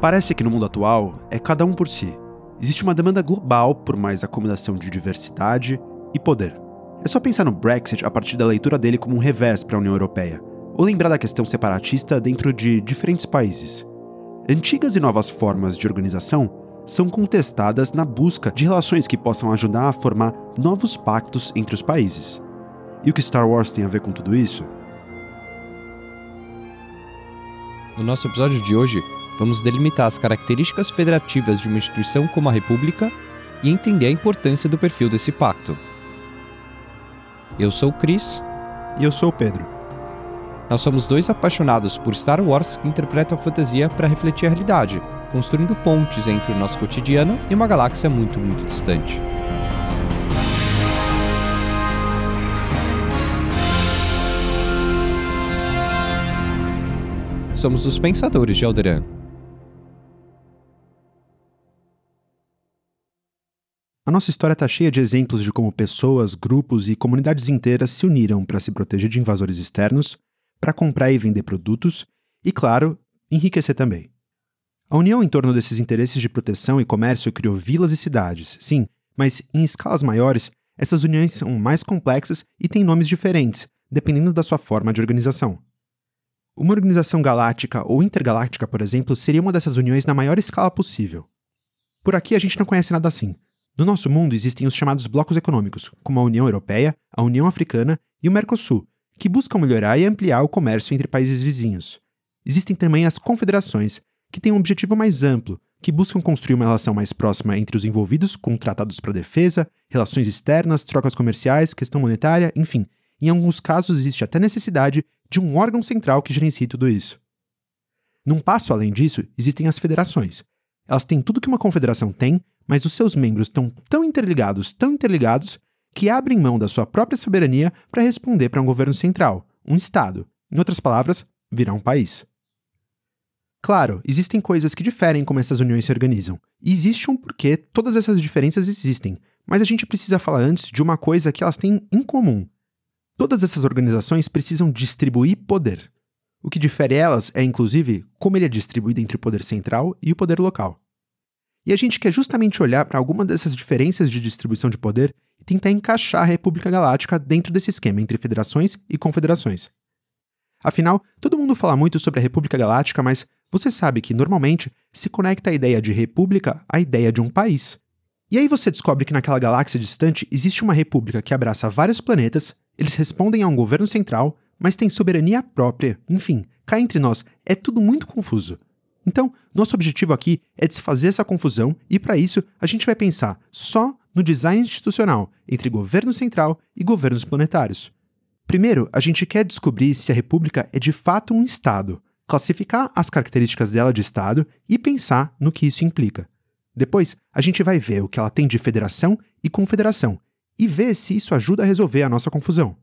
Parece que no mundo atual é cada um por si. Existe uma demanda global por mais acumulação de diversidade e poder. É só pensar no Brexit a partir da leitura dele como um revés para a União Europeia, ou lembrar da questão separatista dentro de diferentes países. Antigas e novas formas de organização são contestadas na busca de relações que possam ajudar a formar novos pactos entre os países. E o que Star Wars tem a ver com tudo isso? No nosso episódio de hoje, vamos delimitar as características federativas de uma instituição como a República e entender a importância do perfil desse pacto. Eu sou o Cris. E eu sou o Pedro. Nós somos dois apaixonados por Star Wars que interpretam a fantasia para refletir a realidade, construindo pontes entre o nosso cotidiano e uma galáxia muito, muito distante. Somos os pensadores de Alderan. A nossa história está cheia de exemplos de como pessoas, grupos e comunidades inteiras se uniram para se proteger de invasores externos, para comprar e vender produtos e, claro, enriquecer também. A união em torno desses interesses de proteção e comércio criou vilas e cidades, sim, mas em escalas maiores, essas uniões são mais complexas e têm nomes diferentes, dependendo da sua forma de organização. Uma organização galáctica ou intergaláctica, por exemplo, seria uma dessas uniões na maior escala possível. Por aqui a gente não conhece nada assim. No nosso mundo existem os chamados blocos econômicos, como a União Europeia, a União Africana e o Mercosul, que buscam melhorar e ampliar o comércio entre países vizinhos. Existem também as confederações, que têm um objetivo mais amplo, que buscam construir uma relação mais próxima entre os envolvidos com tratados para defesa, relações externas, trocas comerciais, questão monetária, enfim. Em alguns casos existe até necessidade de um órgão central que gerencie tudo isso. Num passo além disso, existem as federações. Elas têm tudo que uma confederação tem, mas os seus membros estão tão interligados, tão interligados, que abrem mão da sua própria soberania para responder para um governo central, um Estado. Em outras palavras, virar um país. Claro, existem coisas que diferem como essas uniões se organizam. E existe um porquê todas essas diferenças existem, mas a gente precisa falar antes de uma coisa que elas têm em comum. Todas essas organizações precisam distribuir poder. O que difere elas é, inclusive, como ele é distribuído entre o poder central e o poder local. E a gente quer justamente olhar para alguma dessas diferenças de distribuição de poder e tentar encaixar a República Galáctica dentro desse esquema entre federações e confederações. Afinal, todo mundo fala muito sobre a República Galáctica, mas você sabe que normalmente se conecta a ideia de república à ideia de um país. E aí você descobre que naquela galáxia distante existe uma república que abraça vários planetas, eles respondem a um governo central, mas têm soberania própria, enfim, cá entre nós, é tudo muito confuso. Então, nosso objetivo aqui é desfazer essa confusão e, para isso, a gente vai pensar só no design institucional entre governo central e governos planetários. Primeiro, a gente quer descobrir se a República é de fato um Estado, classificar as características dela de Estado e pensar no que isso implica. Depois, a gente vai ver o que ela tem de federação e confederação e ver se isso ajuda a resolver a nossa confusão.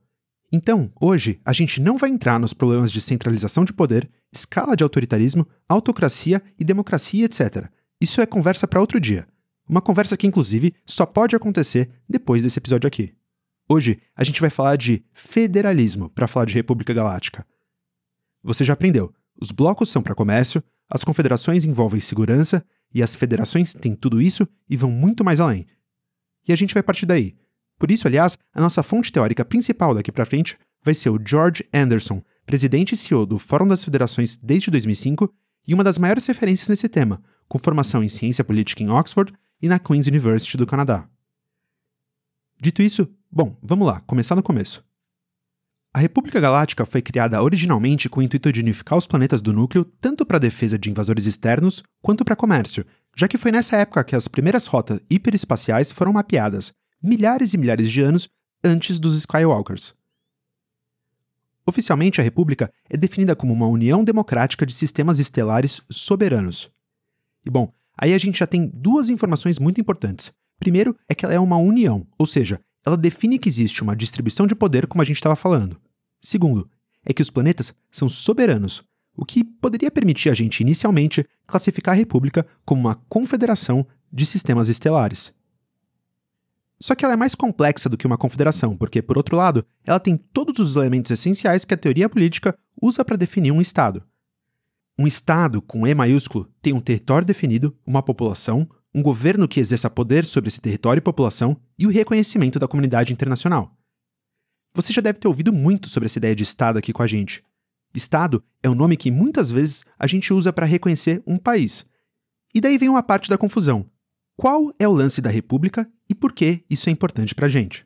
Então, hoje, a gente não vai entrar nos problemas de centralização de poder escala de autoritarismo, autocracia e democracia, etc. Isso é conversa para outro dia. Uma conversa que, inclusive, só pode acontecer depois desse episódio aqui. Hoje, a gente vai falar de federalismo para falar de República Galáctica. Você já aprendeu: os blocos são para comércio, as confederações envolvem segurança e as federações têm tudo isso e vão muito mais além. E a gente vai partir daí. Por isso, aliás, a nossa fonte teórica principal daqui para frente vai ser o George Anderson, presidente e CEO do Fórum das Federações desde 2005 e uma das maiores referências nesse tema, com formação em ciência política em Oxford e na Queen's University do Canadá. Dito isso, bom, vamos lá, começar no começo. A República Galáctica foi criada originalmente com o intuito de unificar os planetas do núcleo tanto para defesa de invasores externos quanto para comércio, já que foi nessa época que as primeiras rotas hiperespaciais foram mapeadas, milhares e milhares de anos antes dos Skywalkers. Oficialmente, a República é definida como uma união democrática de sistemas estelares soberanos. E bom, aí a gente já tem duas informações muito importantes. Primeiro é que ela é uma união, ou seja, ela define que existe uma distribuição de poder como a gente estava falando. Segundo, é que os planetas são soberanos, o que poderia permitir a gente inicialmente classificar a República como uma confederação de sistemas estelares. Só que ela é mais complexa do que uma confederação, porque, por outro lado, ela tem todos os elementos essenciais que a teoria política usa para definir um Estado. Um Estado com E maiúsculo tem um território definido, uma população, um governo que exerça poder sobre esse território e população e o reconhecimento da comunidade internacional. Você já deve ter ouvido muito sobre essa ideia de Estado aqui com a gente. Estado é um nome que muitas vezes a gente usa para reconhecer um país. E daí vem uma parte da confusão. Qual é o lance da República e por que isso é importante para a gente?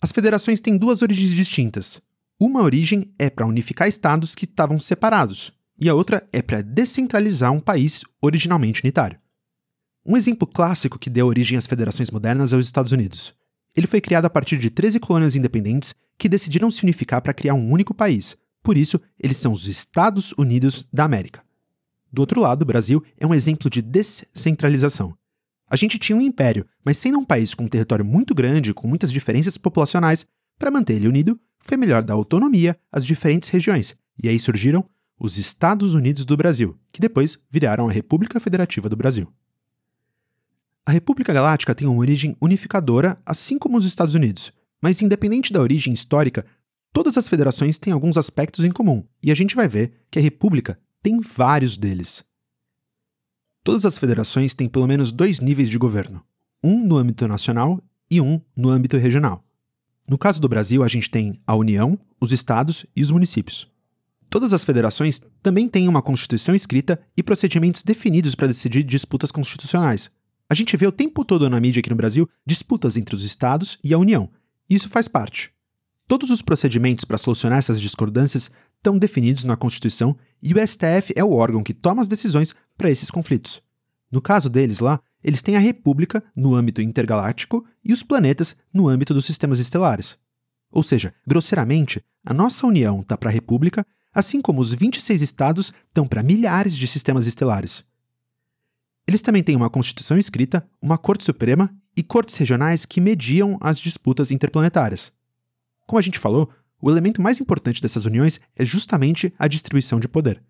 As federações têm duas origens distintas. Uma origem é para unificar estados que estavam separados, e a outra é para descentralizar um país originalmente unitário. Um exemplo clássico que deu origem às federações modernas é os Estados Unidos. Ele foi criado a partir de 13 colônias independentes que decidiram se unificar para criar um único país. Por isso, eles são os Estados Unidos da América. Do outro lado, o Brasil é um exemplo de descentralização. A gente tinha um império, mas sendo um país com um território muito grande, com muitas diferenças populacionais, para manter ele unido, foi melhor dar autonomia às diferentes regiões. E aí surgiram os Estados Unidos do Brasil, que depois viraram a República Federativa do Brasil. A República Galáctica tem uma origem unificadora, assim como os Estados Unidos, mas independente da origem histórica, todas as federações têm alguns aspectos em comum, e a gente vai ver que a República tem vários deles. Todas as federações têm pelo menos dois níveis de governo, um no âmbito nacional e um no âmbito regional. No caso do Brasil, a gente tem a União, os estados e os municípios. Todas as federações também têm uma constituição escrita e procedimentos definidos para decidir disputas constitucionais, a gente vê o tempo todo na mídia aqui no Brasil disputas entre os estados e a União. E isso faz parte. Todos os procedimentos para solucionar essas discordâncias estão definidos na Constituição e o STF é o órgão que toma as decisões para esses conflitos. No caso deles lá, eles têm a República no âmbito intergaláctico e os planetas no âmbito dos sistemas estelares. Ou seja, grosseiramente, a nossa União está para a República, assim como os 26 estados estão para milhares de sistemas estelares. Eles também têm uma Constituição escrita, uma Corte Suprema e cortes regionais que mediam as disputas interplanetárias. Como a gente falou, o elemento mais importante dessas uniões é justamente a distribuição de poder.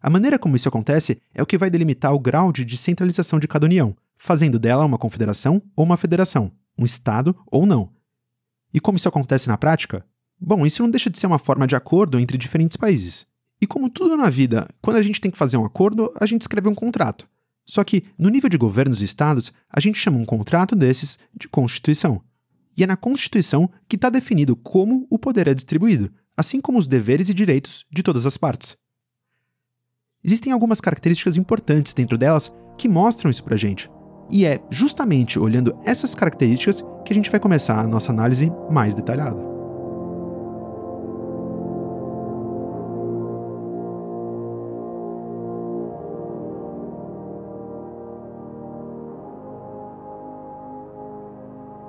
A maneira como isso acontece é o que vai delimitar o grau de descentralização de cada união, fazendo dela uma confederação ou uma federação, um Estado ou não. E como isso acontece na prática? Bom, isso não deixa de ser uma forma de acordo entre diferentes países. E como tudo na vida, quando a gente tem que fazer um acordo, a gente escreve um contrato. Só que, no nível de governos e estados, a gente chama um contrato desses de Constituição. E é na Constituição que está definido como o poder é distribuído, assim como os deveres e direitos de todas as partes. Existem algumas características importantes dentro delas que mostram isso pra gente. E é justamente olhando essas características que a gente vai começar a nossa análise mais detalhada.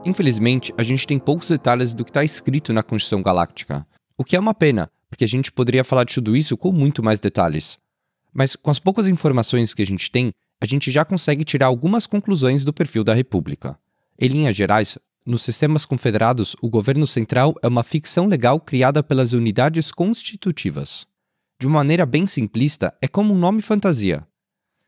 Infelizmente, a gente tem poucos detalhes do que está escrito na Constituição Galáctica, o que é uma pena, porque a gente poderia falar de tudo isso com muito mais detalhes. Mas com as poucas informações que a gente tem, a gente já consegue tirar algumas conclusões do perfil da República. Em linhas gerais, nos sistemas confederados, o governo central é uma ficção legal criada pelas unidades constitutivas. De uma maneira bem simplista, é como um nome fantasia.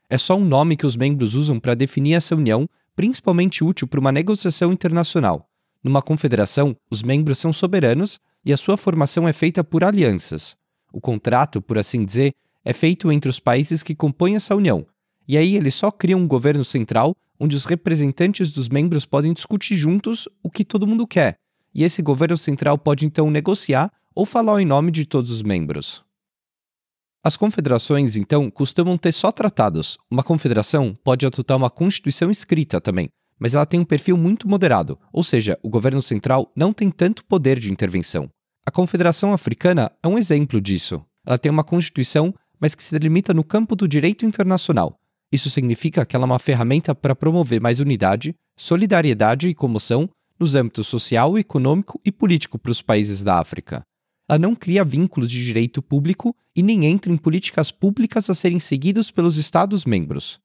É só um nome que os membros usam para definir essa união principalmente útil para uma negociação internacional. Numa confederação, os membros são soberanos e a sua formação é feita por alianças. O contrato, por assim dizer, é feito entre os países que compõem essa união, e aí eles só criam um governo central onde os representantes dos membros podem discutir juntos o que todo mundo quer, e esse governo central pode então negociar ou falar em nome de todos os membros. As confederações, então, costumam ter só tratados. Uma confederação pode adotar uma constituição escrita também, mas ela tem um perfil muito moderado, ou seja, o governo central não tem tanto poder de intervenção. A Confederação Africana é um exemplo disso. Ela tem uma constituição, mas que se delimita no campo do direito internacional. Isso significa que ela é uma ferramenta para promover mais unidade, solidariedade e comoção nos âmbitos social, econômico e político para os países da África ela não cria vínculos de direito público e nem entra em políticas públicas a serem seguidos pelos Estados-membros.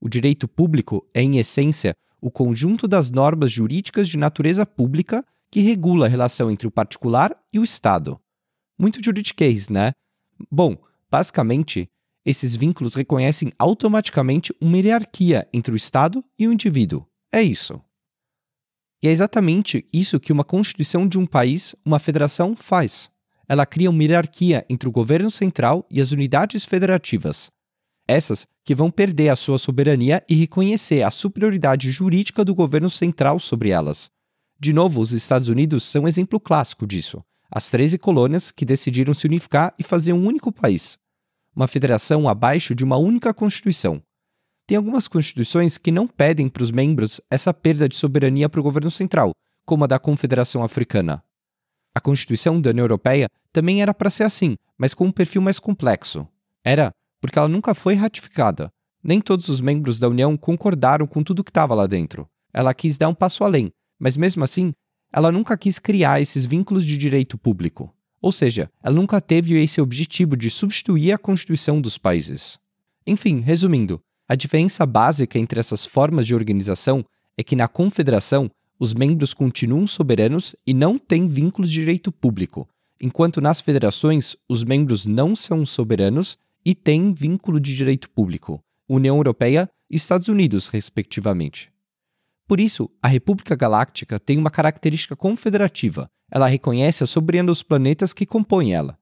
O direito público é, em essência, o conjunto das normas jurídicas de natureza pública que regula a relação entre o particular e o Estado. Muito juridiquês, né? Bom, basicamente, esses vínculos reconhecem automaticamente uma hierarquia entre o Estado e o indivíduo. É isso. E é exatamente isso que uma constituição de um país, uma federação, faz ela cria uma hierarquia entre o governo central e as unidades federativas. Essas que vão perder a sua soberania e reconhecer a superioridade jurídica do governo central sobre elas. De novo, os Estados Unidos são um exemplo clássico disso. As 13 colônias que decidiram se unificar e fazer um único país. Uma federação abaixo de uma única constituição. Tem algumas constituições que não pedem para os membros essa perda de soberania para o governo central, como a da Confederação Africana. A Constituição da União Europeia também era para ser assim, mas com um perfil mais complexo. Era porque ela nunca foi ratificada. Nem todos os membros da União concordaram com tudo que estava lá dentro. Ela quis dar um passo além, mas mesmo assim, ela nunca quis criar esses vínculos de direito público. Ou seja, ela nunca teve esse objetivo de substituir a Constituição dos países. Enfim, resumindo, a diferença básica entre essas formas de organização é que na confederação os membros continuam soberanos e não têm vínculos de direito público, enquanto nas federações os membros não são soberanos e têm vínculo de direito público, União Europeia e Estados Unidos, respectivamente. Por isso, a República Galáctica tem uma característica confederativa. Ela reconhece a soberania dos planetas que compõem ela.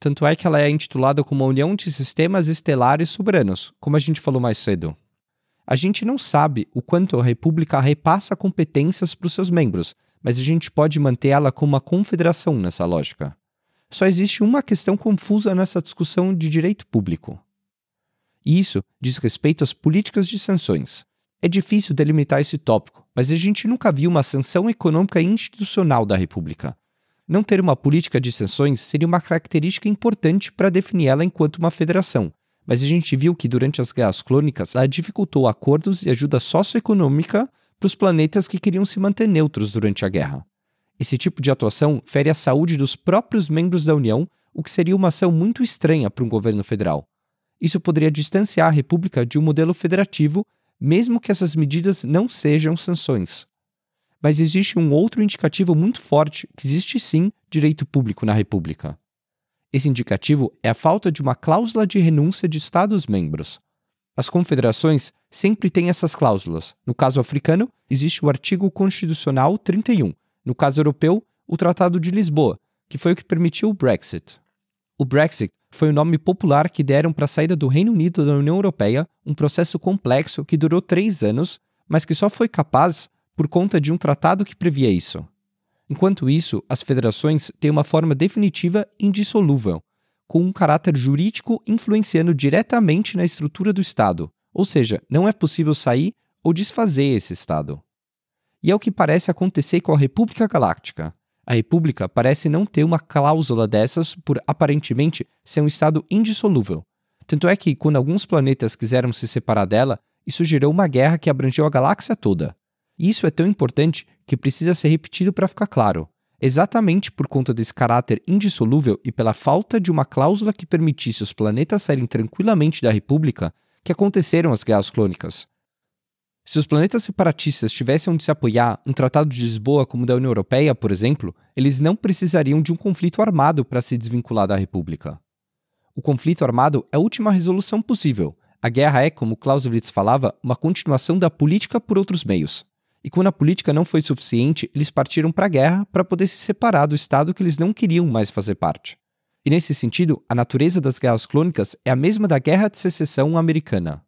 Tanto é que ela é intitulada como a União de Sistemas Estelares Soberanos, como a gente falou mais cedo. A gente não sabe o quanto a República repassa competências para os seus membros, mas a gente pode manter ela como uma confederação nessa lógica. Só existe uma questão confusa nessa discussão de direito público. E isso diz respeito às políticas de sanções. É difícil delimitar esse tópico, mas a gente nunca viu uma sanção econômica institucional da República. Não ter uma política de sanções seria uma característica importante para definir ela enquanto uma federação, mas a gente viu que durante as guerras clônicas ela dificultou acordos e ajuda socioeconômica para os planetas que queriam se manter neutros durante a guerra. Esse tipo de atuação fere a saúde dos próprios membros da União, o que seria uma ação muito estranha para um governo federal. Isso poderia distanciar a República de um modelo federativo, mesmo que essas medidas não sejam sanções. Mas existe um outro indicativo muito forte que existe sim direito público na República. Esse indicativo é a falta de uma cláusula de renúncia de Estados-membros. As confederações sempre têm essas cláusulas. No caso africano, existe o artigo constitucional 31. No caso europeu, o Tratado de Lisboa, que foi o que permitiu o Brexit. O Brexit foi o nome popular que deram para a saída do Reino Unido da União Europeia, um processo complexo que durou três anos, mas que só foi capaz por conta de um tratado que previa isso. Enquanto isso, as federações têm uma forma definitiva indissolúvel, com um caráter jurídico influenciando diretamente na estrutura do Estado, ou seja, não é possível sair ou desfazer esse Estado. E é o que parece acontecer com a República Galáctica. A República parece não ter uma cláusula dessas por aparentemente ser um Estado indissolúvel. Tanto é que, quando alguns planetas quiseram se separar dela, isso gerou uma guerra que abrangeu a galáxia toda. E isso é tão importante que precisa ser repetido para ficar claro. Exatamente por conta desse caráter indissolúvel e pela falta de uma cláusula que permitisse os planetas saírem tranquilamente da República, que aconteceram as guerras clônicas. Se os planetas separatistas tivessem onde se apoiar, um tratado de Lisboa como o da União Europeia, por exemplo, eles não precisariam de um conflito armado para se desvincular da República. O conflito armado é a última resolução possível. A guerra é, como Clausewitz falava, uma continuação da política por outros meios. E quando a política não foi suficiente, eles partiram para a guerra para poder se separar do Estado que eles não queriam mais fazer parte. E nesse sentido, a natureza das guerras clônicas é a mesma da Guerra de Secessão Americana.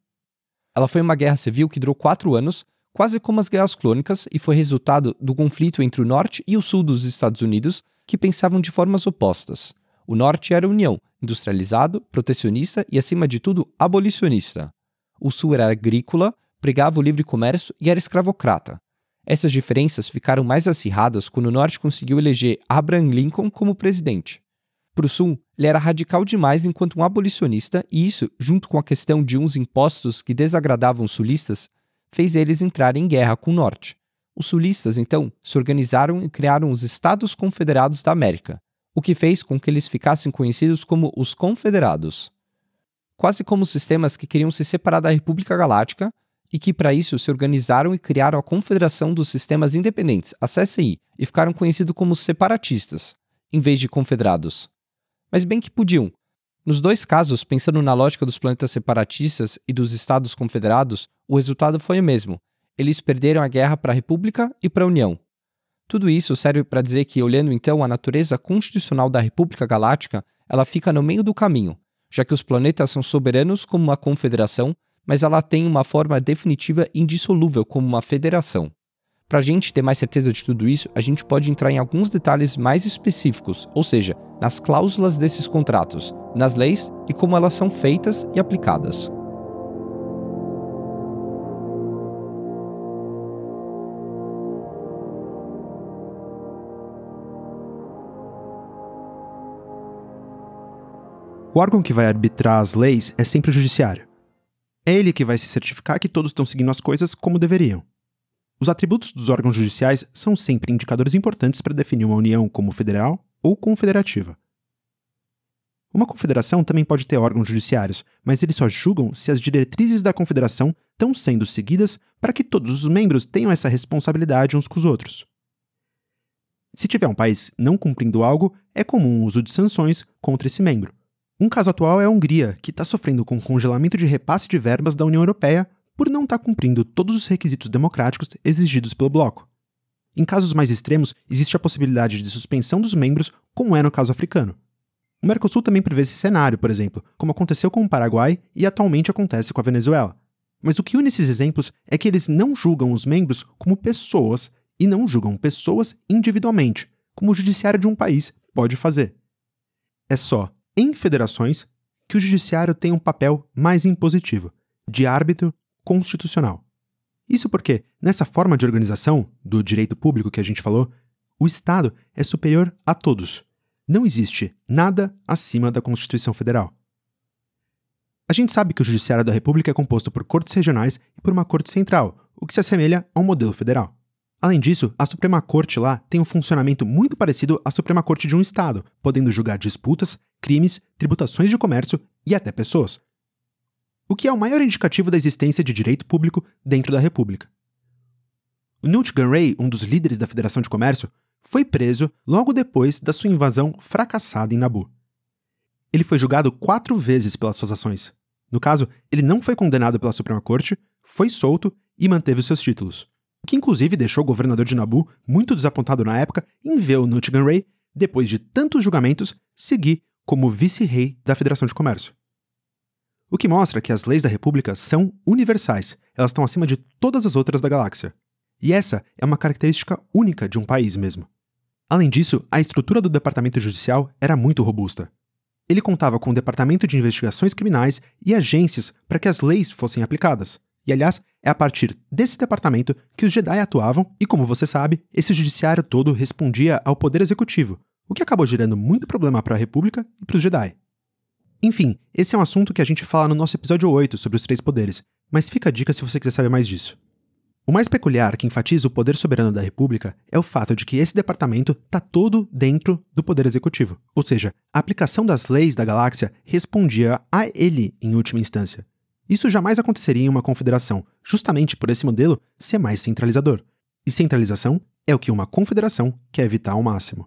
Ela foi uma guerra civil que durou quatro anos, quase como as guerras clônicas, e foi resultado do conflito entre o norte e o sul dos Estados Unidos, que pensavam de formas opostas. O norte era União, industrializado, protecionista e, acima de tudo, abolicionista. O sul era agrícola, pregava o livre comércio e era escravocrata. Essas diferenças ficaram mais acirradas quando o Norte conseguiu eleger Abraham Lincoln como presidente. Para o Sul, ele era radical demais enquanto um abolicionista, e isso, junto com a questão de uns impostos que desagradavam os sulistas, fez eles entrarem em guerra com o Norte. Os sulistas, então, se organizaram e criaram os Estados Confederados da América, o que fez com que eles ficassem conhecidos como os Confederados. Quase como sistemas que queriam se separar da República Galáctica, e que para isso se organizaram e criaram a Confederação dos Sistemas Independentes, a CSI, e ficaram conhecidos como separatistas, em vez de confederados. Mas bem que podiam. Nos dois casos, pensando na lógica dos planetas separatistas e dos Estados Confederados, o resultado foi o mesmo. Eles perderam a guerra para a República e para a União. Tudo isso serve para dizer que, olhando então a natureza constitucional da República Galáctica, ela fica no meio do caminho, já que os planetas são soberanos como uma confederação, mas ela tem uma forma definitiva e indissolúvel como uma federação. Para a gente ter mais certeza de tudo isso, a gente pode entrar em alguns detalhes mais específicos, ou seja, nas cláusulas desses contratos, nas leis e como elas são feitas e aplicadas. O órgão que vai arbitrar as leis é sempre o judiciário. É ele que vai se certificar que todos estão seguindo as coisas como deveriam. Os atributos dos órgãos judiciais são sempre indicadores importantes para definir uma união como federal ou confederativa. Uma confederação também pode ter órgãos judiciários, mas eles só julgam se as diretrizes da confederação estão sendo seguidas para que todos os membros tenham essa responsabilidade uns com os outros. Se tiver um país não cumprindo algo, é comum o uso de sanções contra esse membro. Um caso atual é a Hungria, que está sofrendo com o congelamento de repasse de verbas da União Europeia por não estar tá cumprindo todos os requisitos democráticos exigidos pelo bloco. Em casos mais extremos, existe a possibilidade de suspensão dos membros, como é no caso africano. O Mercosul também prevê esse cenário, por exemplo, como aconteceu com o Paraguai e atualmente acontece com a Venezuela. Mas o que une esses exemplos é que eles não julgam os membros como pessoas e não julgam pessoas individualmente, como o judiciário de um país pode fazer. É só em federações que o judiciário tem um papel mais impositivo, de árbitro constitucional. Isso porque, nessa forma de organização do direito público que a gente falou, o Estado é superior a todos. Não existe nada acima da Constituição Federal. A gente sabe que o Judiciário da República é composto por cortes regionais e por uma corte central, o que se assemelha a um modelo federal. Além disso, a Suprema Corte lá tem um funcionamento muito parecido à Suprema Corte de um Estado, podendo julgar disputas, crimes, tributações de comércio e até pessoas. O que é o maior indicativo da existência de direito público dentro da República. O Newt Gunray, um dos líderes da Federação de Comércio, foi preso logo depois da sua invasão fracassada em Nabu. Ele foi julgado quatro vezes pelas suas ações. No caso, ele não foi condenado pela Suprema Corte, foi solto e manteve os seus títulos o que inclusive deixou o governador de Nabu muito desapontado na época em ver o Nutgan Ray, depois de tantos julgamentos, seguir como vice-rei da Federação de Comércio. O que mostra que as leis da República são universais, elas estão acima de todas as outras da galáxia. E essa é uma característica única de um país mesmo. Além disso, a estrutura do departamento judicial era muito robusta. Ele contava com o departamento de investigações criminais e agências para que as leis fossem aplicadas, e aliás, é a partir desse departamento que os Jedi atuavam, e como você sabe, esse judiciário todo respondia ao poder executivo, o que acabou gerando muito problema para a República e para os Jedi. Enfim, esse é um assunto que a gente fala no nosso episódio 8 sobre os três poderes, mas fica a dica se você quiser saber mais disso. O mais peculiar que enfatiza o poder soberano da República é o fato de que esse departamento está todo dentro do poder executivo, ou seja, a aplicação das leis da galáxia respondia a ele em última instância. Isso jamais aconteceria em uma confederação, justamente por esse modelo ser mais centralizador. E centralização é o que uma confederação quer evitar ao máximo.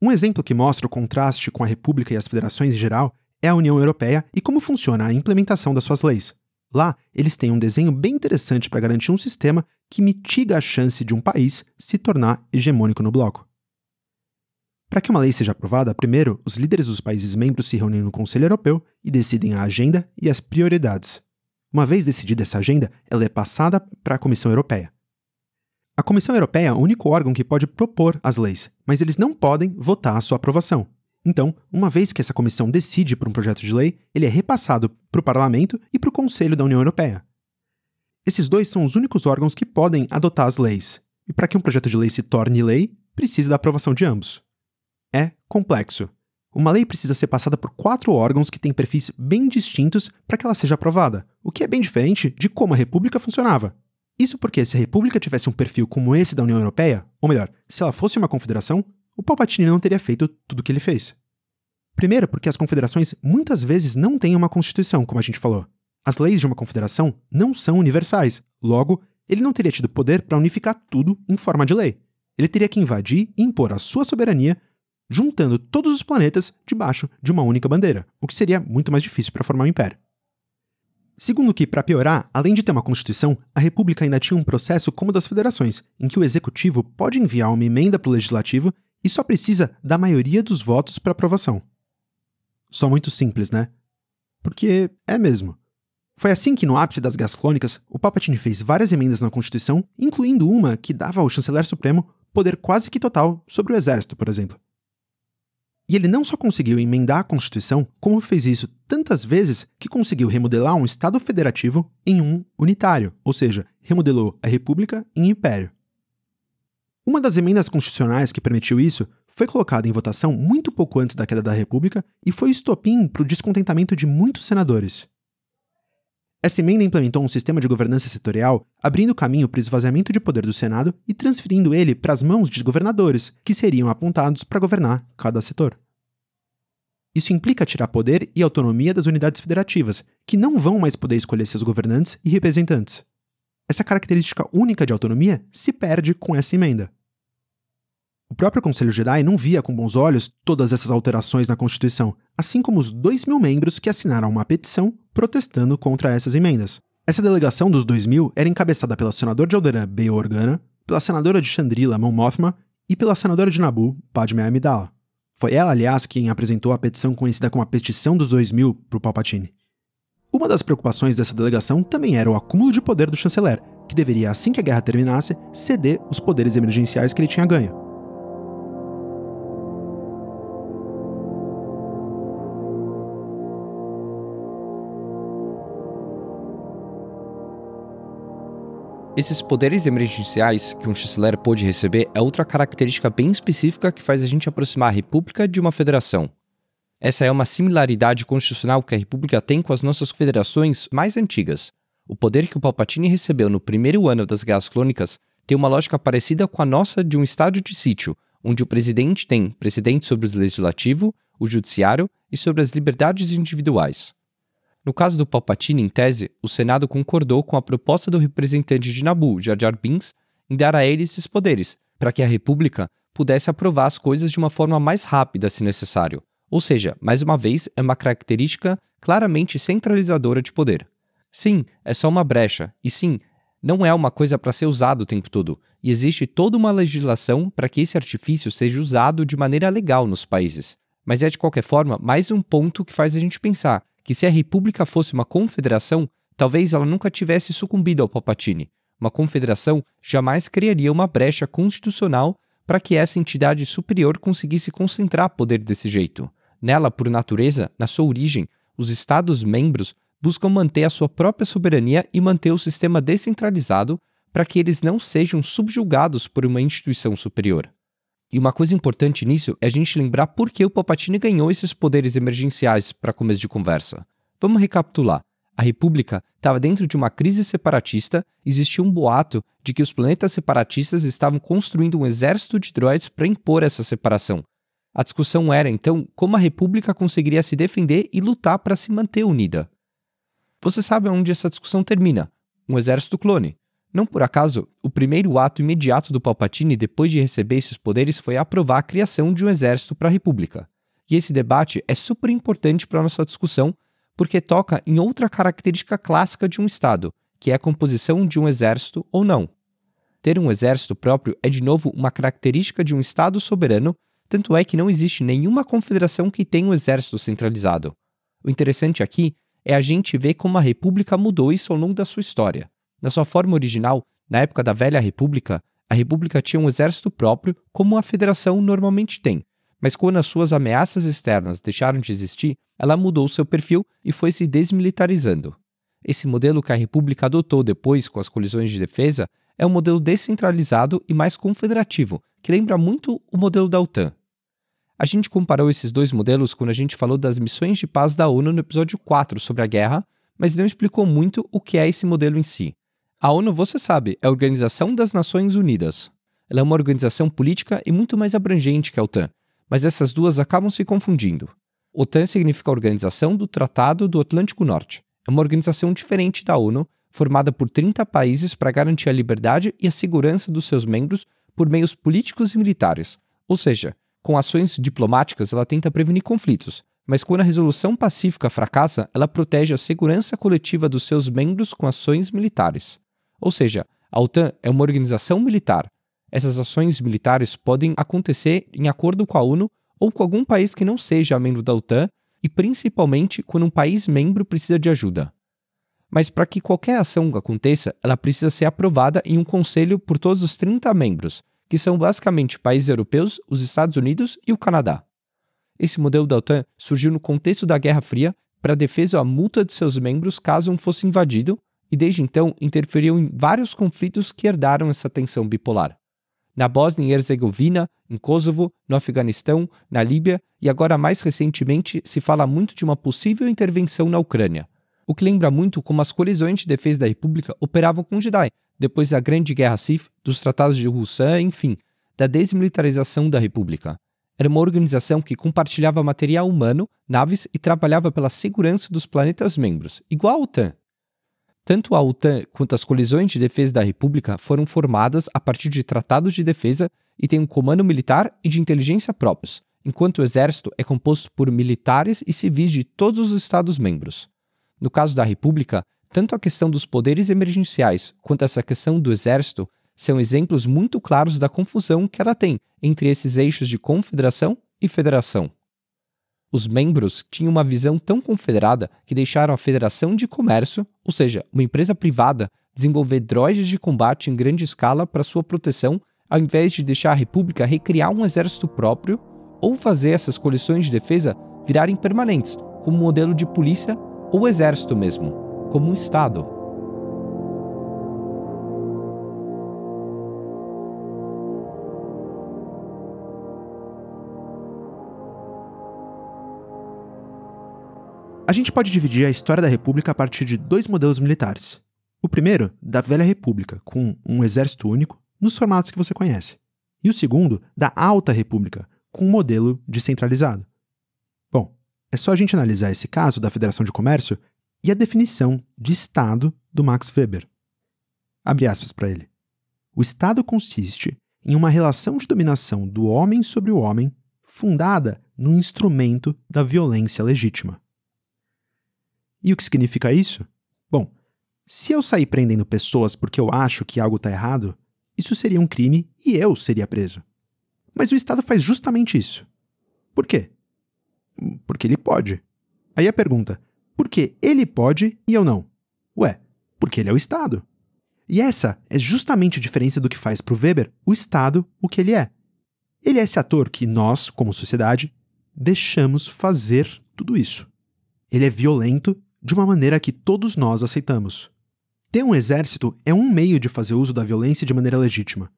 Um exemplo que mostra o contraste com a República e as federações em geral é a União Europeia e como funciona a implementação das suas leis. Lá, eles têm um desenho bem interessante para garantir um sistema que mitiga a chance de um país se tornar hegemônico no bloco. Para que uma lei seja aprovada, primeiro, os líderes dos países membros se reúnem no Conselho Europeu e decidem a agenda e as prioridades. Uma vez decidida essa agenda, ela é passada para a Comissão Europeia. A Comissão Europeia é o único órgão que pode propor as leis, mas eles não podem votar a sua aprovação. Então, uma vez que essa comissão decide por um projeto de lei, ele é repassado para o Parlamento e para o Conselho da União Europeia. Esses dois são os únicos órgãos que podem adotar as leis, e para que um projeto de lei se torne lei, precisa da aprovação de ambos é complexo. Uma lei precisa ser passada por quatro órgãos que têm perfis bem distintos para que ela seja aprovada, o que é bem diferente de como a República funcionava. Isso porque, se a República tivesse um perfil como esse da União Europeia, ou melhor, se ela fosse uma confederação, o Palpatine não teria feito tudo o que ele fez. Primeiro, porque as confederações muitas vezes não têm uma constituição, como a gente falou. As leis de uma confederação não são universais, logo, ele não teria tido poder para unificar tudo em forma de lei. Ele teria que invadir e impor a sua soberania juntando todos os planetas debaixo de uma única bandeira, o que seria muito mais difícil para formar um império. Segundo que, para piorar, além de ter uma Constituição, a República ainda tinha um processo como o das federações, em que o Executivo pode enviar uma emenda para o Legislativo e só precisa da maioria dos votos para aprovação. Só muito simples, né? Porque é mesmo. Foi assim que, no ápice das guerras clônicas, o Palpatine fez várias emendas na Constituição, incluindo uma que dava ao chanceler supremo poder quase que total sobre o exército, por exemplo. E ele não só conseguiu emendar a Constituição, como fez isso tantas vezes que conseguiu remodelar um Estado federativo em um unitário, ou seja, remodelou a República em Império. Uma das emendas constitucionais que permitiu isso foi colocada em votação muito pouco antes da queda da República e foi estopim para o descontentamento de muitos senadores. Essa emenda implementou um sistema de governança setorial, abrindo caminho para o esvaziamento de poder do Senado e transferindo ele para as mãos de governadores, que seriam apontados para governar cada setor. Isso implica tirar poder e autonomia das unidades federativas, que não vão mais poder escolher seus governantes e representantes. Essa característica única de autonomia se perde com essa emenda. O próprio Conselho Jedi não via com bons olhos todas essas alterações na Constituição, assim como os 2 mil membros que assinaram uma petição protestando contra essas emendas. Essa delegação dos 2 mil era encabeçada pelo senador de Alderan, Bail Organa, pela senadora de Chandrila, Mon Mothma, e pela senadora de Nabu, Padme Amidala. Foi ela, aliás, quem apresentou a petição conhecida como a Petição dos 2 mil para o Palpatine. Uma das preocupações dessa delegação também era o acúmulo de poder do chanceler, que deveria, assim que a guerra terminasse, ceder os poderes emergenciais que ele tinha ganho. Esses poderes emergenciais que um chanceler pode receber é outra característica bem específica que faz a gente aproximar a República de uma federação. Essa é uma similaridade constitucional que a República tem com as nossas federações mais antigas. O poder que o Palpatine recebeu no primeiro ano das Guerras Clônicas tem uma lógica parecida com a nossa de um estádio de sítio, onde o presidente tem presidente sobre o legislativo, o judiciário e sobre as liberdades individuais. No caso do Palpatine, em tese, o Senado concordou com a proposta do representante de Nabu, Jar Jar Binks, em dar a ele esses poderes, para que a República pudesse aprovar as coisas de uma forma mais rápida, se necessário. Ou seja, mais uma vez, é uma característica claramente centralizadora de poder. Sim, é só uma brecha, e sim, não é uma coisa para ser usado o tempo todo, e existe toda uma legislação para que esse artifício seja usado de maneira legal nos países. Mas é de qualquer forma mais um ponto que faz a gente pensar que se a República fosse uma confederação, talvez ela nunca tivesse sucumbido ao Palpatine. Uma confederação jamais criaria uma brecha constitucional para que essa entidade superior conseguisse concentrar poder desse jeito. Nela, por natureza, na sua origem, os Estados-membros buscam manter a sua própria soberania e manter o sistema descentralizado para que eles não sejam subjugados por uma instituição superior. E uma coisa importante nisso é a gente lembrar por que o Palpatine ganhou esses poderes emergenciais para começo de conversa. Vamos recapitular. A República estava dentro de uma crise separatista, existia um boato de que os planetas separatistas estavam construindo um exército de droids para impor essa separação. A discussão era, então, como a República conseguiria se defender e lutar para se manter unida. Você sabe onde essa discussão termina? Um exército clone. Não por acaso, o primeiro ato imediato do Palpatine depois de receber esses poderes foi aprovar a criação de um exército para a República. E esse debate é super importante para a nossa discussão, porque toca em outra característica clássica de um Estado, que é a composição de um exército ou não. Ter um exército próprio é, de novo, uma característica de um Estado soberano, tanto é que não existe nenhuma confederação que tenha um exército centralizado. O interessante aqui é a gente ver como a República mudou isso ao longo da sua história. Na sua forma original, na época da Velha República, a República tinha um exército próprio, como a Federação normalmente tem. Mas quando as suas ameaças externas deixaram de existir, ela mudou seu perfil e foi se desmilitarizando. Esse modelo que a República adotou depois com as colisões de defesa é um modelo descentralizado e mais confederativo, que lembra muito o modelo da OTAN. A gente comparou esses dois modelos quando a gente falou das missões de paz da ONU no episódio 4 sobre a guerra, mas não explicou muito o que é esse modelo em si. A ONU, você sabe, é a Organização das Nações Unidas. Ela é uma organização política e muito mais abrangente que a OTAN, mas essas duas acabam se confundindo. OTAN significa Organização do Tratado do Atlântico Norte. É uma organização diferente da ONU, formada por 30 países para garantir a liberdade e a segurança dos seus membros por meios políticos e militares. Ou seja, com ações diplomáticas ela tenta prevenir conflitos, mas quando a resolução pacífica fracassa, ela protege a segurança coletiva dos seus membros com ações militares. Ou seja, a OTAN é uma organização militar. Essas ações militares podem acontecer em acordo com a ONU ou com algum país que não seja membro da OTAN e principalmente quando um país membro precisa de ajuda. Mas para que qualquer ação aconteça, ela precisa ser aprovada em um conselho por todos os 30 membros, que são basicamente países europeus, os Estados Unidos e o Canadá. Esse modelo da OTAN surgiu no contexto da Guerra Fria para defesa ou multa de seus membros caso um fosse invadido, e desde então interferiu em vários conflitos que herdaram essa tensão bipolar. Na Bósnia e Herzegovina, em Kosovo, no Afeganistão, na Líbia e agora mais recentemente se fala muito de uma possível intervenção na Ucrânia, o que lembra muito como as colisões de defesa da República operavam com Jedi, depois da Grande Guerra Sith, dos Tratados de Roussan, enfim, da desmilitarização da República. Era uma organização que compartilhava material humano, naves e trabalhava pela segurança dos planetas membros, igual a OTAN. Tanto a OTAN quanto as colisões de defesa da República foram formadas a partir de tratados de defesa e têm um comando militar e de inteligência próprios, enquanto o exército é composto por militares e civis de todos os Estados-membros. No caso da República, tanto a questão dos poderes emergenciais quanto essa questão do exército são exemplos muito claros da confusão que ela tem entre esses eixos de confederação e federação. Os membros tinham uma visão tão confederada que deixaram a Federação de Comércio, ou seja, uma empresa privada, desenvolver droids de combate em grande escala para sua proteção, ao invés de deixar a República recriar um exército próprio ou fazer essas coleções de defesa virarem permanentes, como modelo de polícia ou exército mesmo como um Estado. A gente pode dividir a história da República a partir de dois modelos militares. O primeiro, da Velha República, com um exército único, nos formatos que você conhece. E o segundo, da Alta República, com um modelo descentralizado. Bom, é só a gente analisar esse caso da Federação de Comércio e a definição de Estado do Max Weber. Abre aspas para ele. O Estado consiste em uma relação de dominação do homem sobre o homem fundada no instrumento da violência legítima. E o que significa isso? Bom, se eu sair prendendo pessoas porque eu acho que algo está errado, isso seria um crime e eu seria preso. Mas o Estado faz justamente isso. Por quê? Porque ele pode. Aí a pergunta: porque ele pode e eu não. Ué, porque ele é o Estado. E essa é justamente a diferença do que faz para o Weber o Estado o que ele é. Ele é esse ator que nós, como sociedade, deixamos fazer tudo isso. Ele é violento de uma maneira que todos nós aceitamos. Ter um exército é um meio de fazer uso da violência de maneira legítima.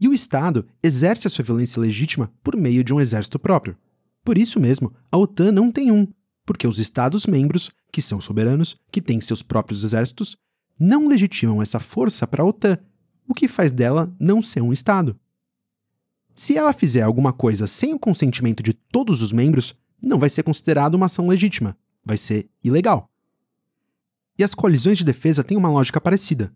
E o Estado exerce a sua violência legítima por meio de um exército próprio. Por isso mesmo, a OTAN não tem um, porque os Estados-membros, que são soberanos, que têm seus próprios exércitos, não legitimam essa força para a OTAN, o que faz dela não ser um Estado. Se ela fizer alguma coisa sem o consentimento de todos os membros, não vai ser considerado uma ação legítima, vai ser ilegal. E as colisões de defesa têm uma lógica parecida.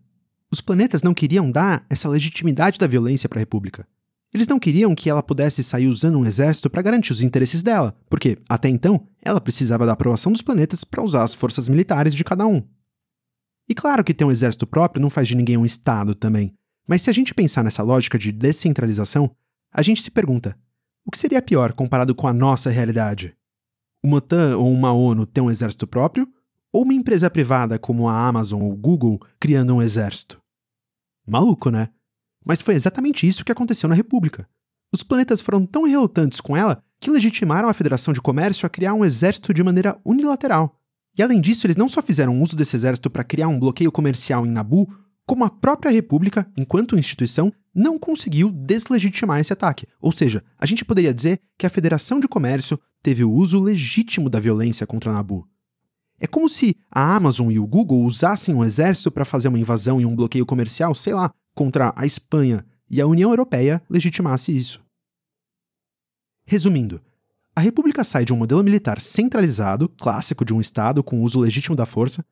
Os planetas não queriam dar essa legitimidade da violência para a República. Eles não queriam que ela pudesse sair usando um exército para garantir os interesses dela, porque, até então, ela precisava da aprovação dos planetas para usar as forças militares de cada um. E claro que ter um exército próprio não faz de ninguém um Estado também, mas se a gente pensar nessa lógica de descentralização, a gente se pergunta: o que seria pior comparado com a nossa realidade? Uma OTAN ou uma ONU ter um exército próprio? Ou uma empresa privada como a Amazon ou Google criando um exército? Maluco, né? Mas foi exatamente isso que aconteceu na República. Os planetas foram tão relutantes com ela que legitimaram a Federação de Comércio a criar um exército de maneira unilateral. E além disso, eles não só fizeram uso desse exército para criar um bloqueio comercial em Nabu, como a própria República, enquanto instituição, não conseguiu deslegitimar esse ataque. Ou seja, a gente poderia dizer que a Federação de Comércio teve o uso legítimo da violência contra Nabu. É como se a Amazon e o Google usassem um exército para fazer uma invasão e um bloqueio comercial, sei lá, contra a Espanha e a União Europeia legitimasse isso. Resumindo, a República sai de um modelo militar centralizado, clássico de um Estado com uso legítimo da força,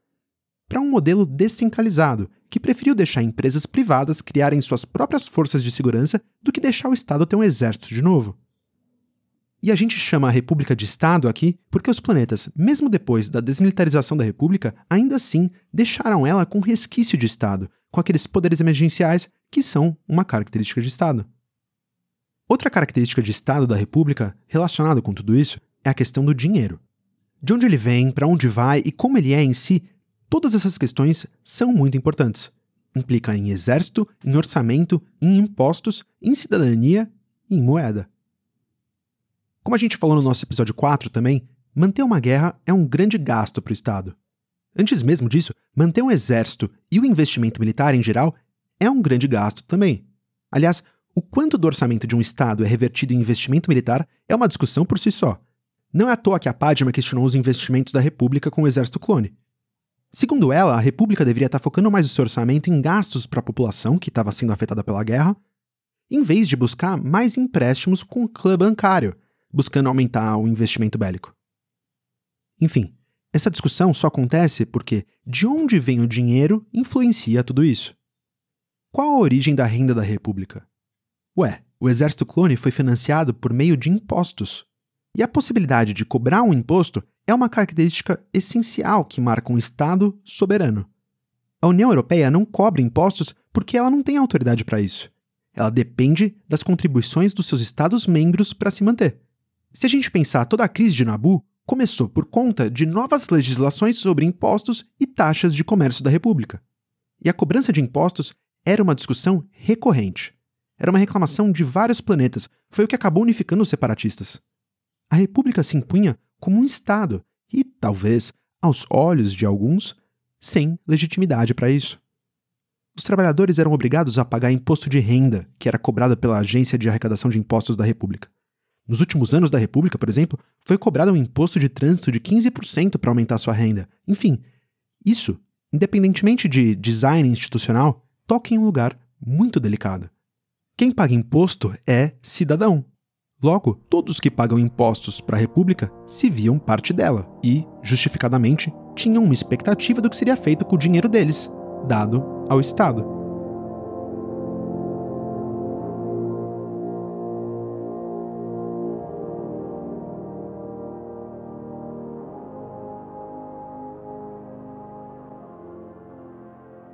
para um modelo descentralizado, que preferiu deixar empresas privadas criarem suas próprias forças de segurança do que deixar o Estado ter um exército de novo. E a gente chama a República de Estado aqui porque os planetas, mesmo depois da desmilitarização da República, ainda assim deixaram ela com resquício de Estado, com aqueles poderes emergenciais que são uma característica de Estado. Outra característica de Estado da República, relacionada com tudo isso, é a questão do dinheiro. De onde ele vem, para onde vai e como ele é em si, todas essas questões são muito importantes. Implica em exército, em orçamento, em impostos, em cidadania e em moeda. Como a gente falou no nosso episódio 4 também, manter uma guerra é um grande gasto para o Estado. Antes mesmo disso, manter um exército e o investimento militar em geral é um grande gasto também. Aliás, o quanto do orçamento de um Estado é revertido em investimento militar é uma discussão por si só. Não é à toa que a Padma questionou os investimentos da República com o exército clone. Segundo ela, a República deveria estar focando mais o seu orçamento em gastos para a população que estava sendo afetada pela guerra, em vez de buscar mais empréstimos com o clã bancário, buscando aumentar o investimento bélico. Enfim, essa discussão só acontece porque de onde vem o dinheiro influencia tudo isso. Qual a origem da renda da República? Ué, o exército clone foi financiado por meio de impostos. E a possibilidade de cobrar um imposto é uma característica essencial que marca um Estado soberano. A União Europeia não cobra impostos porque ela não tem autoridade para isso. Ela depende das contribuições dos seus Estados-membros para se manter. Se a gente pensar toda a crise de Nabu, começou por conta de novas legislações sobre impostos e taxas de comércio da República. E a cobrança de impostos era uma discussão recorrente. Era uma reclamação de vários planetas, foi o que acabou unificando os separatistas a República se impunha como um Estado e, talvez, aos olhos de alguns, sem legitimidade para isso. Os trabalhadores eram obrigados a pagar imposto de renda, que era cobrado pela Agência de Arrecadação de Impostos da República. Nos últimos anos da República, por exemplo, foi cobrado um imposto de trânsito de 15% para aumentar sua renda. Enfim, isso, independentemente de design institucional, toca em um lugar muito delicado. Quem paga imposto é cidadão, Logo, todos que pagam impostos para a República se viam parte dela e, justificadamente, tinham uma expectativa do que seria feito com o dinheiro deles, dado ao Estado.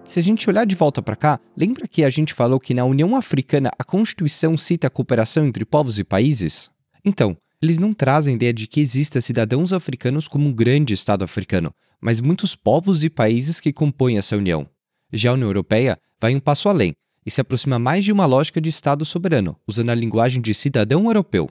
Se a gente olhar de volta para cá, lembra que a gente falou que na União Africana a Constituição cita a cooperação entre povos e países? Então, eles não trazem ideia de que exista cidadãos africanos como um grande Estado africano, mas muitos povos e países que compõem essa união. Já a União Europeia vai um passo além e se aproxima mais de uma lógica de Estado soberano, usando a linguagem de cidadão europeu.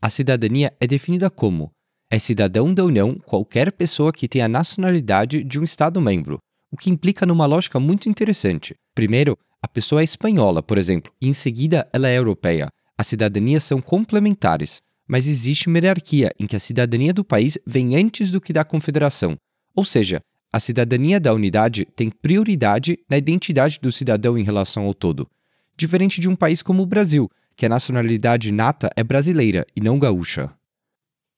A cidadania é definida como é cidadão da União qualquer pessoa que tenha a nacionalidade de um Estado-membro, o que implica numa lógica muito interessante. Primeiro, a pessoa é espanhola, por exemplo, e em seguida ela é europeia. As cidadanias são complementares, mas existe uma hierarquia em que a cidadania do país vem antes do que da confederação. Ou seja, a cidadania da unidade tem prioridade na identidade do cidadão em relação ao todo. Diferente de um país como o Brasil, que a nacionalidade nata é brasileira e não gaúcha.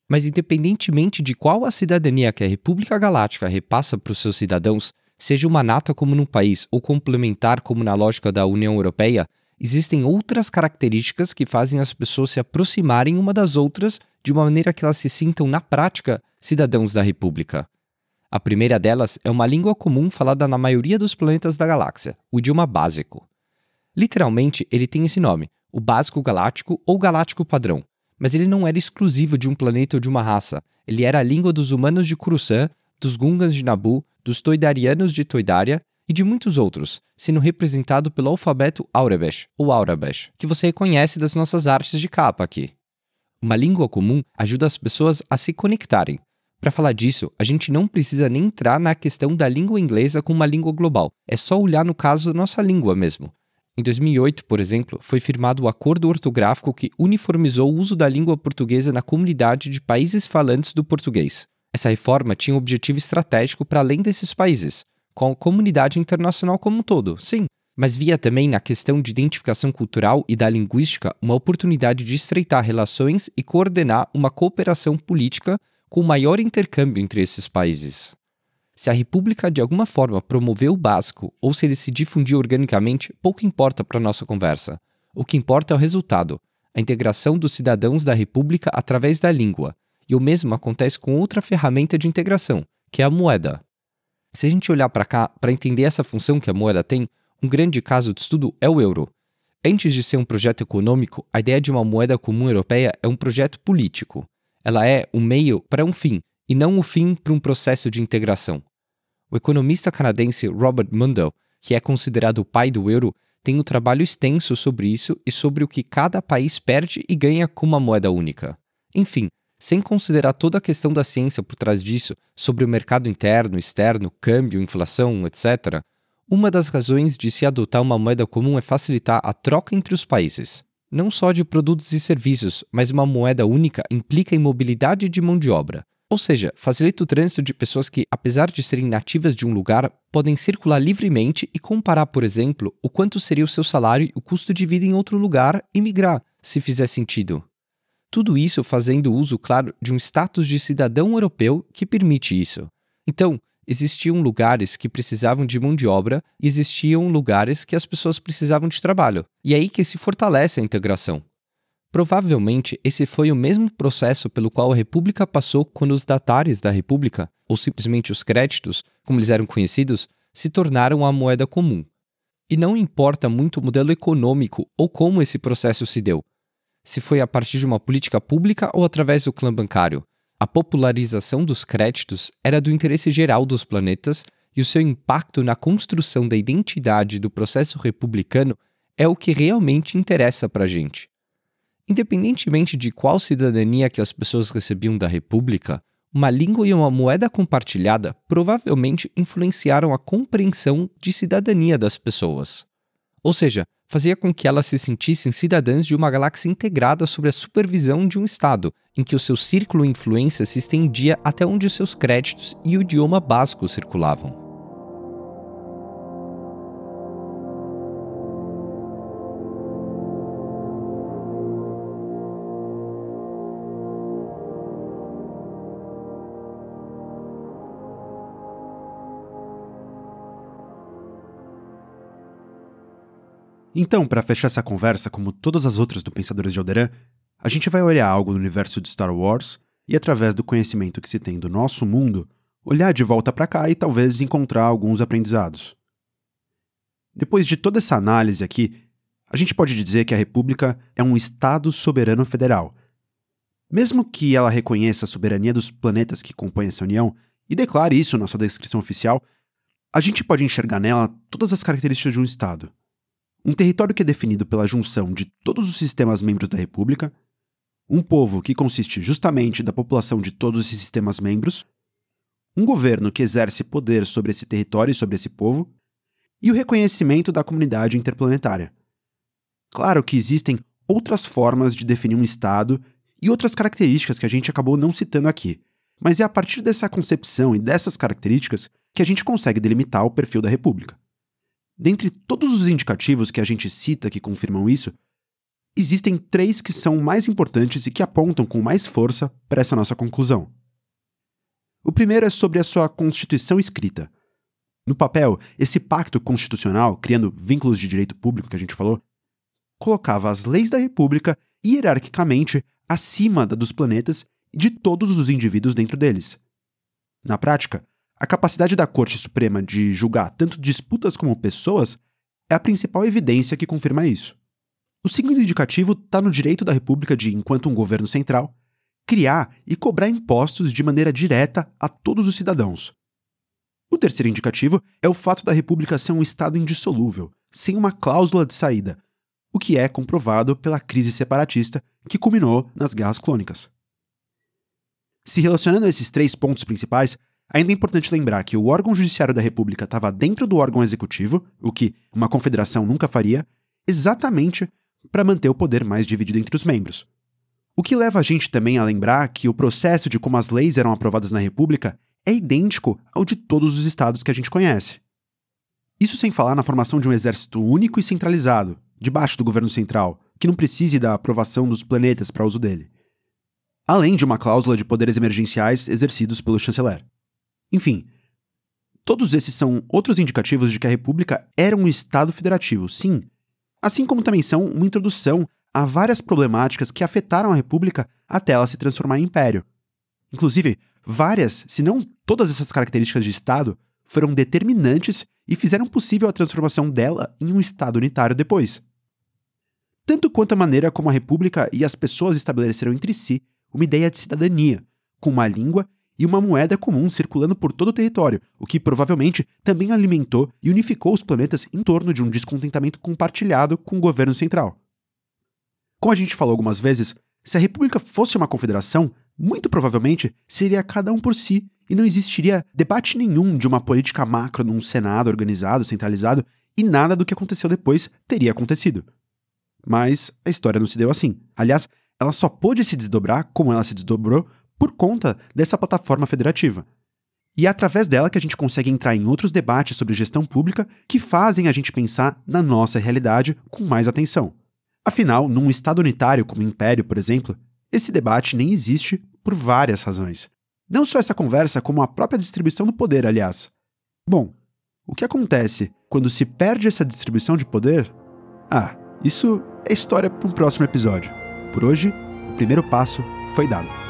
Mas, independentemente de qual a cidadania que a República Galáctica repassa para os seus cidadãos, seja uma nata como num país ou complementar como na lógica da União Europeia, existem outras características que fazem as pessoas se aproximarem uma das outras de uma maneira que elas se sintam, na prática, cidadãos da República. A primeira delas é uma língua comum falada na maioria dos planetas da galáxia, o idioma básico. Literalmente, ele tem esse nome, o básico galáctico ou galáctico padrão, mas ele não era exclusivo de um planeta ou de uma raça, ele era a língua dos humanos de Coruscant, dos Gungans de Nabu, dos Toidarianos de Toidária e de muitos outros, sendo representado pelo alfabeto Aurebesh, ou Aurabesh, que você reconhece das nossas artes de capa aqui. Uma língua comum ajuda as pessoas a se conectarem. Para falar disso, a gente não precisa nem entrar na questão da língua inglesa como uma língua global, é só olhar no caso da nossa língua mesmo. Em 2008, por exemplo, foi firmado o acordo ortográfico que uniformizou o uso da língua portuguesa na comunidade de países falantes do português. Essa reforma tinha um objetivo estratégico para além desses países, com a comunidade internacional como um todo, sim, mas via também na questão de identificação cultural e da linguística uma oportunidade de estreitar relações e coordenar uma cooperação política com maior intercâmbio entre esses países. Se a República de alguma forma promoveu o básico ou se ele se difundiu organicamente, pouco importa para nossa conversa. O que importa é o resultado. a integração dos cidadãos da República através da língua, e o mesmo acontece com outra ferramenta de integração, que é a moeda. Se a gente olhar para cá para entender essa função que a moeda tem, um grande caso de estudo é o euro. Antes de ser um projeto econômico, a ideia de uma moeda comum europeia é um projeto político. Ela é um meio para um fim, e não o fim para um processo de integração. O economista canadense Robert Mundell, que é considerado o pai do euro, tem um trabalho extenso sobre isso e sobre o que cada país perde e ganha com uma moeda única. Enfim, sem considerar toda a questão da ciência por trás disso, sobre o mercado interno, externo, câmbio, inflação, etc., uma das razões de se adotar uma moeda comum é facilitar a troca entre os países. Não só de produtos e serviços, mas uma moeda única implica em mobilidade de mão de obra. Ou seja, facilita o trânsito de pessoas que, apesar de serem nativas de um lugar, podem circular livremente e comparar, por exemplo, o quanto seria o seu salário e o custo de vida em outro lugar e migrar, se fizer sentido. Tudo isso fazendo uso, claro, de um status de cidadão europeu que permite isso. Então, existiam lugares que precisavam de mão de obra e existiam lugares que as pessoas precisavam de trabalho. E é aí que se fortalece a integração. Provavelmente esse foi o mesmo processo pelo qual a República passou quando os datares da República, ou simplesmente os créditos, como eles eram conhecidos, se tornaram a moeda comum. E não importa muito o modelo econômico ou como esse processo se deu, se foi a partir de uma política pública ou através do clã bancário. A popularização dos créditos era do interesse geral dos planetas e o seu impacto na construção da identidade do processo republicano é o que realmente interessa para a gente. Independentemente de qual cidadania que as pessoas recebiam da República, uma língua e uma moeda compartilhada provavelmente influenciaram a compreensão de cidadania das pessoas. Ou seja, fazia com que elas se sentissem cidadãs de uma galáxia integrada sob a supervisão de um Estado, em que o seu círculo de influência se estendia até onde os seus créditos e o idioma básico circulavam. Então, para fechar essa conversa, como todas as outras do Pensadores de Alderan, a gente vai olhar algo no universo de Star Wars e, através do conhecimento que se tem do nosso mundo, olhar de volta para cá e talvez encontrar alguns aprendizados. Depois de toda essa análise aqui, a gente pode dizer que a República é um Estado soberano federal. Mesmo que ela reconheça a soberania dos planetas que compõem essa União e declare isso na sua descrição oficial, a gente pode enxergar nela todas as características de um Estado um território que é definido pela junção de todos os sistemas membros da República, um povo que consiste justamente da população de todos esses sistemas membros, um governo que exerce poder sobre esse território e sobre esse povo, e o reconhecimento da comunidade interplanetária. Claro que existem outras formas de definir um Estado e outras características que a gente acabou não citando aqui, mas é a partir dessa concepção e dessas características que a gente consegue delimitar o perfil da República. Dentre todos os indicativos que a gente cita que confirmam isso, existem três que são mais importantes e que apontam com mais força para essa nossa conclusão. O primeiro é sobre a sua Constituição escrita. No papel, esse pacto constitucional, criando vínculos de direito público que a gente falou, colocava as leis da República hierarquicamente acima da dos planetas e de todos os indivíduos dentro deles. Na prática, a capacidade da Corte Suprema de julgar tanto disputas como pessoas é a principal evidência que confirma isso. O segundo indicativo está no direito da República de, enquanto um governo central, criar e cobrar impostos de maneira direta a todos os cidadãos. O terceiro indicativo é o fato da República ser um Estado indissolúvel, sem uma cláusula de saída, o que é comprovado pela crise separatista que culminou nas guerras clônicas. Se relacionando a esses três pontos principais, Ainda é importante lembrar que o órgão judiciário da República estava dentro do órgão executivo, o que uma confederação nunca faria, exatamente para manter o poder mais dividido entre os membros. O que leva a gente também a lembrar que o processo de como as leis eram aprovadas na República é idêntico ao de todos os estados que a gente conhece. Isso sem falar na formação de um exército único e centralizado, debaixo do governo central, que não precise da aprovação dos planetas para uso dele. Além de uma cláusula de poderes emergenciais exercidos pelo chanceler. Enfim, todos esses são outros indicativos de que a República era um Estado federativo, sim, assim como também são uma introdução há várias problemáticas que afetaram a República até ela se transformar em império. Inclusive, várias, se não todas essas características de Estado, foram determinantes e fizeram possível a transformação dela em um Estado unitário depois. Tanto quanto a maneira como a República e as pessoas estabeleceram entre si uma ideia de cidadania, com uma língua e uma moeda comum circulando por todo o território, o que provavelmente também alimentou e unificou os planetas em torno de um descontentamento compartilhado com o governo central. Como a gente falou algumas vezes, se a República fosse uma confederação, muito provavelmente seria cada um por si e não existiria debate nenhum de uma política macro num Senado organizado, centralizado, e nada do que aconteceu depois teria acontecido. Mas a história não se deu assim. Aliás, ela só pôde se desdobrar como ela se desdobrou por conta dessa plataforma federativa. E é através dela que a gente consegue entrar em outros debates sobre gestão pública que fazem a gente pensar na nossa realidade com mais atenção. Afinal, num Estado unitário como o Império, por exemplo, esse debate nem existe por várias razões. Não só essa conversa, como a própria distribuição do poder, aliás. Bom, o que acontece quando se perde essa distribuição de poder? Ah, isso é história para um próximo episódio. Por hoje, o primeiro passo foi dado.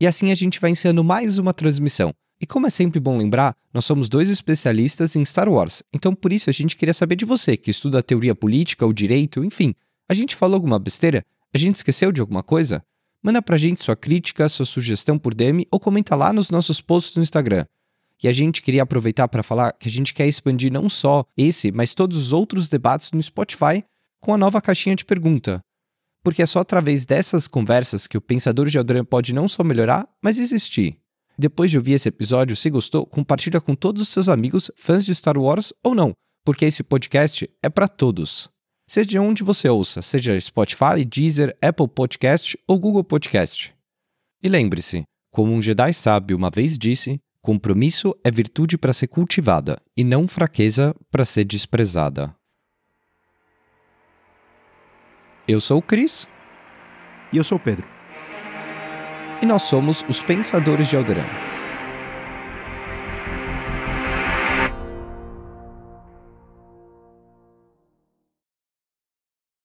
E assim a gente vai encerrando mais uma transmissão. E como é sempre bom lembrar, nós somos dois especialistas em Star Wars, então por isso a gente queria saber de você, que estuda teoria política, o direito, enfim. A gente falou alguma besteira? A gente esqueceu de alguma coisa? Manda pra gente sua crítica, sua sugestão por DM ou comenta lá nos nossos posts no Instagram. E a gente queria aproveitar para falar que a gente quer expandir não só esse, mas todos os outros debates no Spotify com a nova caixinha de pergunta porque é só através dessas conversas que o Pensador de Alderan pode não só melhorar, mas existir. Depois de ouvir esse episódio, se gostou, compartilha com todos os seus amigos, fãs de Star Wars ou não, porque esse podcast é para todos. Seja onde você ouça, seja Spotify, Deezer, Apple Podcast ou Google Podcast. E lembre-se, como um Jedi sábio uma vez disse, compromisso é virtude para ser cultivada e não fraqueza para ser desprezada. Eu sou o Cris. E eu sou o Pedro. E nós somos os Pensadores de Alderan.